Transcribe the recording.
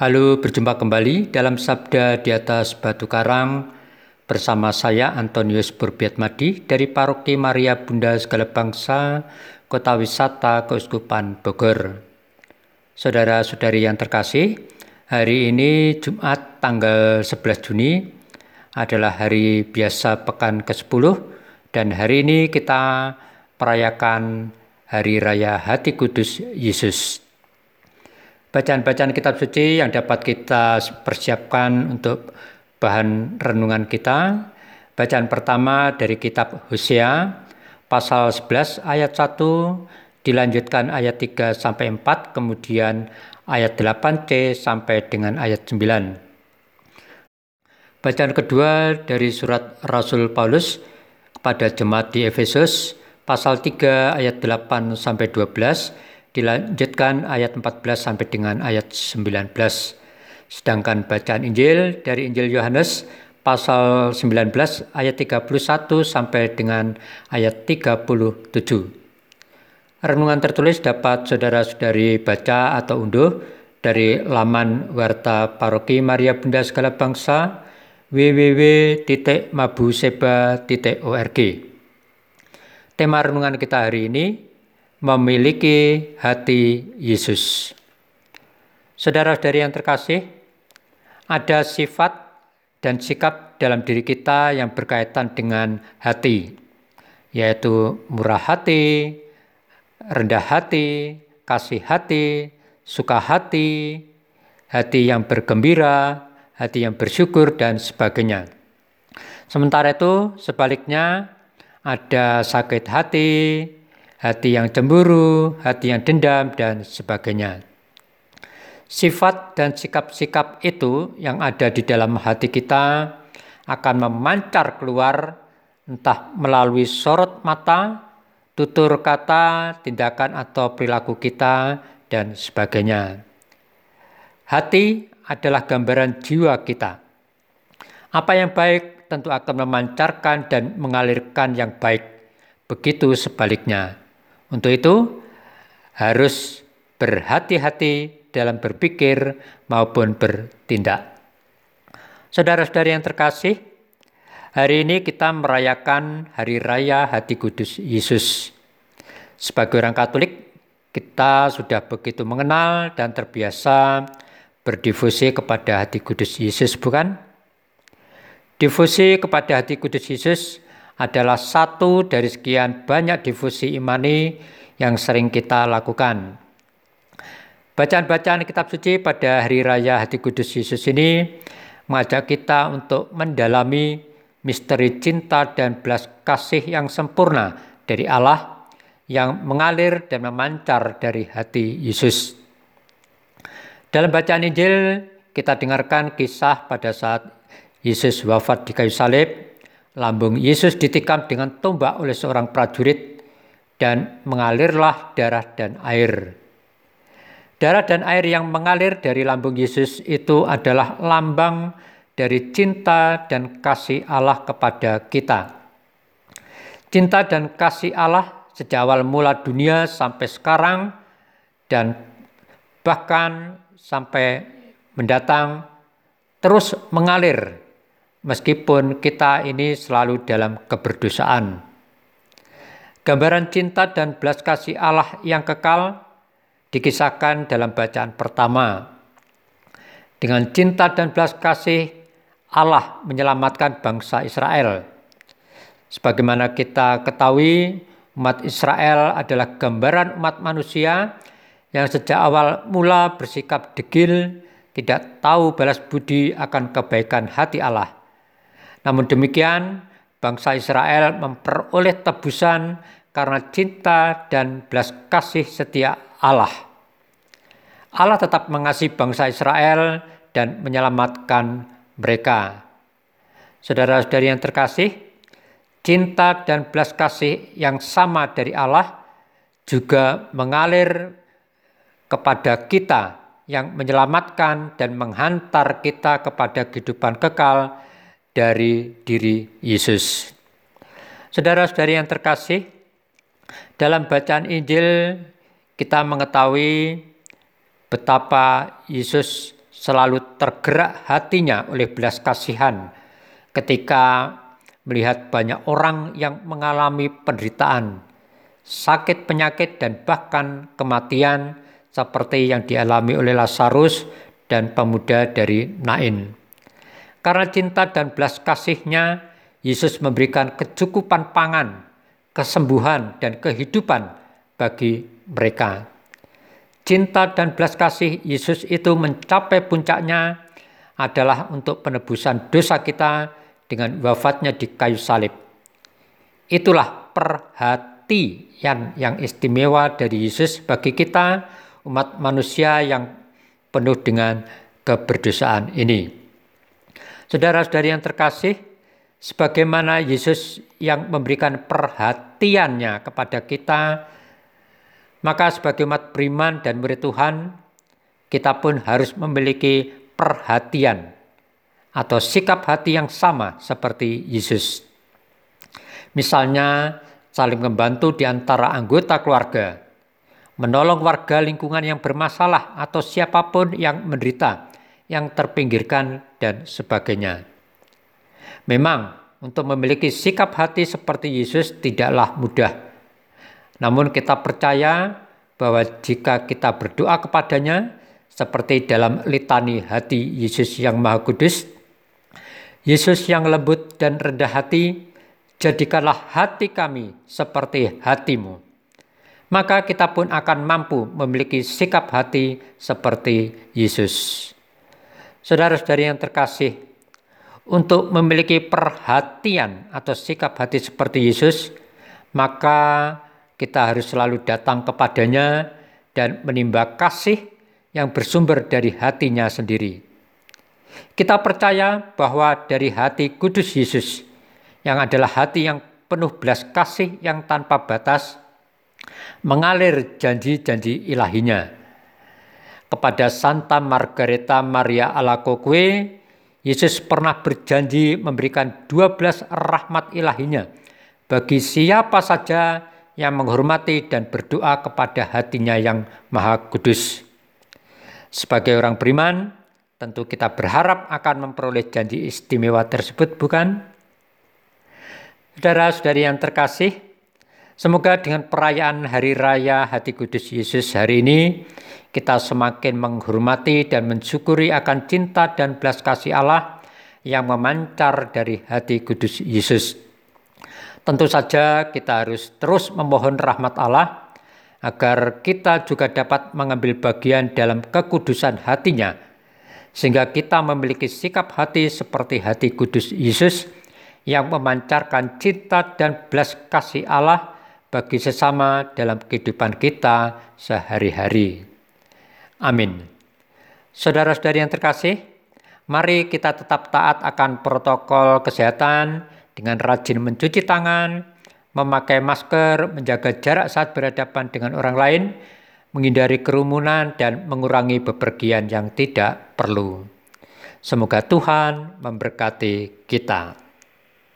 Halo, berjumpa kembali dalam Sabda di atas Batu Karang bersama saya Antonius Burbiatmadi dari Paroki Maria Bunda Segala Bangsa, Kota Wisata Keuskupan Bogor. Saudara-saudari yang terkasih, hari ini Jumat tanggal 11 Juni adalah hari biasa pekan ke-10 dan hari ini kita merayakan Hari Raya Hati Kudus Yesus. Bacaan-bacaan kitab suci yang dapat kita persiapkan untuk bahan renungan kita. Bacaan pertama dari kitab Hosea pasal 11 ayat 1 dilanjutkan ayat 3 sampai 4 kemudian ayat 8c sampai dengan ayat 9. Bacaan kedua dari surat Rasul Paulus kepada jemaat di Efesus pasal 3 ayat 8 sampai 12 dilanjutkan ayat 14 sampai dengan ayat 19. Sedangkan bacaan Injil dari Injil Yohanes pasal 19 ayat 31 sampai dengan ayat 37. Renungan tertulis dapat saudara-saudari baca atau unduh dari laman Warta Paroki Maria Bunda Segala Bangsa www.mabuseba.org. Tema renungan kita hari ini memiliki hati Yesus. Saudara-saudari yang terkasih, ada sifat dan sikap dalam diri kita yang berkaitan dengan hati, yaitu murah hati, rendah hati, kasih hati, suka hati, hati yang bergembira, hati yang bersyukur, dan sebagainya. Sementara itu, sebaliknya, ada sakit hati, hati yang cemburu, hati yang dendam, dan sebagainya. Sifat dan sikap-sikap itu yang ada di dalam hati kita akan memancar keluar entah melalui sorot mata, tutur kata, tindakan atau perilaku kita, dan sebagainya. Hati adalah gambaran jiwa kita. Apa yang baik tentu akan memancarkan dan mengalirkan yang baik. Begitu sebaliknya. Untuk itu, harus berhati-hati dalam berpikir maupun bertindak. Saudara-saudari yang terkasih, hari ini kita merayakan Hari Raya Hati Kudus Yesus. Sebagai orang Katolik, kita sudah begitu mengenal dan terbiasa berdifusi kepada Hati Kudus Yesus, bukan? Difusi kepada Hati Kudus Yesus adalah satu dari sekian banyak difusi imani yang sering kita lakukan. Bacaan-bacaan kitab suci pada hari raya hati kudus Yesus ini mengajak kita untuk mendalami misteri cinta dan belas kasih yang sempurna dari Allah yang mengalir dan memancar dari hati Yesus. Dalam bacaan Injil kita dengarkan kisah pada saat Yesus wafat di kayu salib Lambung Yesus ditikam dengan tombak oleh seorang prajurit dan mengalirlah darah dan air. Darah dan air yang mengalir dari lambung Yesus itu adalah lambang dari cinta dan kasih Allah kepada kita. Cinta dan kasih Allah sejak awal mula dunia sampai sekarang dan bahkan sampai mendatang terus mengalir meskipun kita ini selalu dalam keberdosaan. Gambaran cinta dan belas kasih Allah yang kekal dikisahkan dalam bacaan pertama. Dengan cinta dan belas kasih Allah menyelamatkan bangsa Israel. Sebagaimana kita ketahui, umat Israel adalah gambaran umat manusia yang sejak awal mula bersikap degil, tidak tahu balas budi akan kebaikan hati Allah. Namun demikian, bangsa Israel memperoleh tebusan karena cinta dan belas kasih setia Allah. Allah tetap mengasihi bangsa Israel dan menyelamatkan mereka. Saudara-saudari yang terkasih, cinta dan belas kasih yang sama dari Allah juga mengalir kepada kita yang menyelamatkan dan menghantar kita kepada kehidupan kekal dari diri Yesus. Saudara-saudari yang terkasih, dalam bacaan Injil kita mengetahui betapa Yesus selalu tergerak hatinya oleh belas kasihan ketika melihat banyak orang yang mengalami penderitaan, sakit penyakit dan bahkan kematian seperti yang dialami oleh Lazarus dan pemuda dari Nain. Karena cinta dan belas kasihnya, Yesus memberikan kecukupan pangan, kesembuhan, dan kehidupan bagi mereka. Cinta dan belas kasih Yesus itu mencapai puncaknya adalah untuk penebusan dosa kita dengan wafatnya di kayu salib. Itulah perhatian yang istimewa dari Yesus bagi kita umat manusia yang penuh dengan keberdosaan ini. Saudara-saudari yang terkasih, sebagaimana Yesus yang memberikan perhatiannya kepada kita maka sebagai umat beriman dan murid Tuhan, kita pun harus memiliki perhatian atau sikap hati yang sama seperti Yesus. Misalnya, saling membantu di antara anggota keluarga, menolong warga lingkungan yang bermasalah atau siapa pun yang menderita, yang terpinggirkan, dan sebagainya. Memang, untuk memiliki sikap hati seperti Yesus tidaklah mudah namun kita percaya bahwa jika kita berdoa kepadanya seperti dalam litani hati Yesus yang Maha Kudus, Yesus yang lembut dan rendah hati, jadikanlah hati kami seperti hatimu. Maka kita pun akan mampu memiliki sikap hati seperti Yesus. Saudara-saudari yang terkasih, untuk memiliki perhatian atau sikap hati seperti Yesus, maka kita harus selalu datang kepadanya dan menimba kasih yang bersumber dari hatinya sendiri. Kita percaya bahwa dari hati kudus Yesus, yang adalah hati yang penuh belas kasih yang tanpa batas, mengalir janji-janji ilahinya. Kepada Santa Margareta Maria Alacoque, Yesus pernah berjanji memberikan 12 rahmat ilahinya bagi siapa saja yang menghormati dan berdoa kepada hatinya yang maha kudus. Sebagai orang beriman, tentu kita berharap akan memperoleh janji istimewa tersebut, bukan? Saudara-saudari yang terkasih, semoga dengan perayaan Hari Raya Hati Kudus Yesus hari ini, kita semakin menghormati dan mensyukuri akan cinta dan belas kasih Allah yang memancar dari hati kudus Yesus. Tentu saja kita harus terus memohon rahmat Allah agar kita juga dapat mengambil bagian dalam kekudusan hatinya sehingga kita memiliki sikap hati seperti hati kudus Yesus yang memancarkan cinta dan belas kasih Allah bagi sesama dalam kehidupan kita sehari-hari. Amin. Saudara-saudari yang terkasih, mari kita tetap taat akan protokol kesehatan dengan rajin mencuci tangan, memakai masker, menjaga jarak saat berhadapan dengan orang lain, menghindari kerumunan, dan mengurangi bepergian yang tidak perlu. Semoga Tuhan memberkati kita.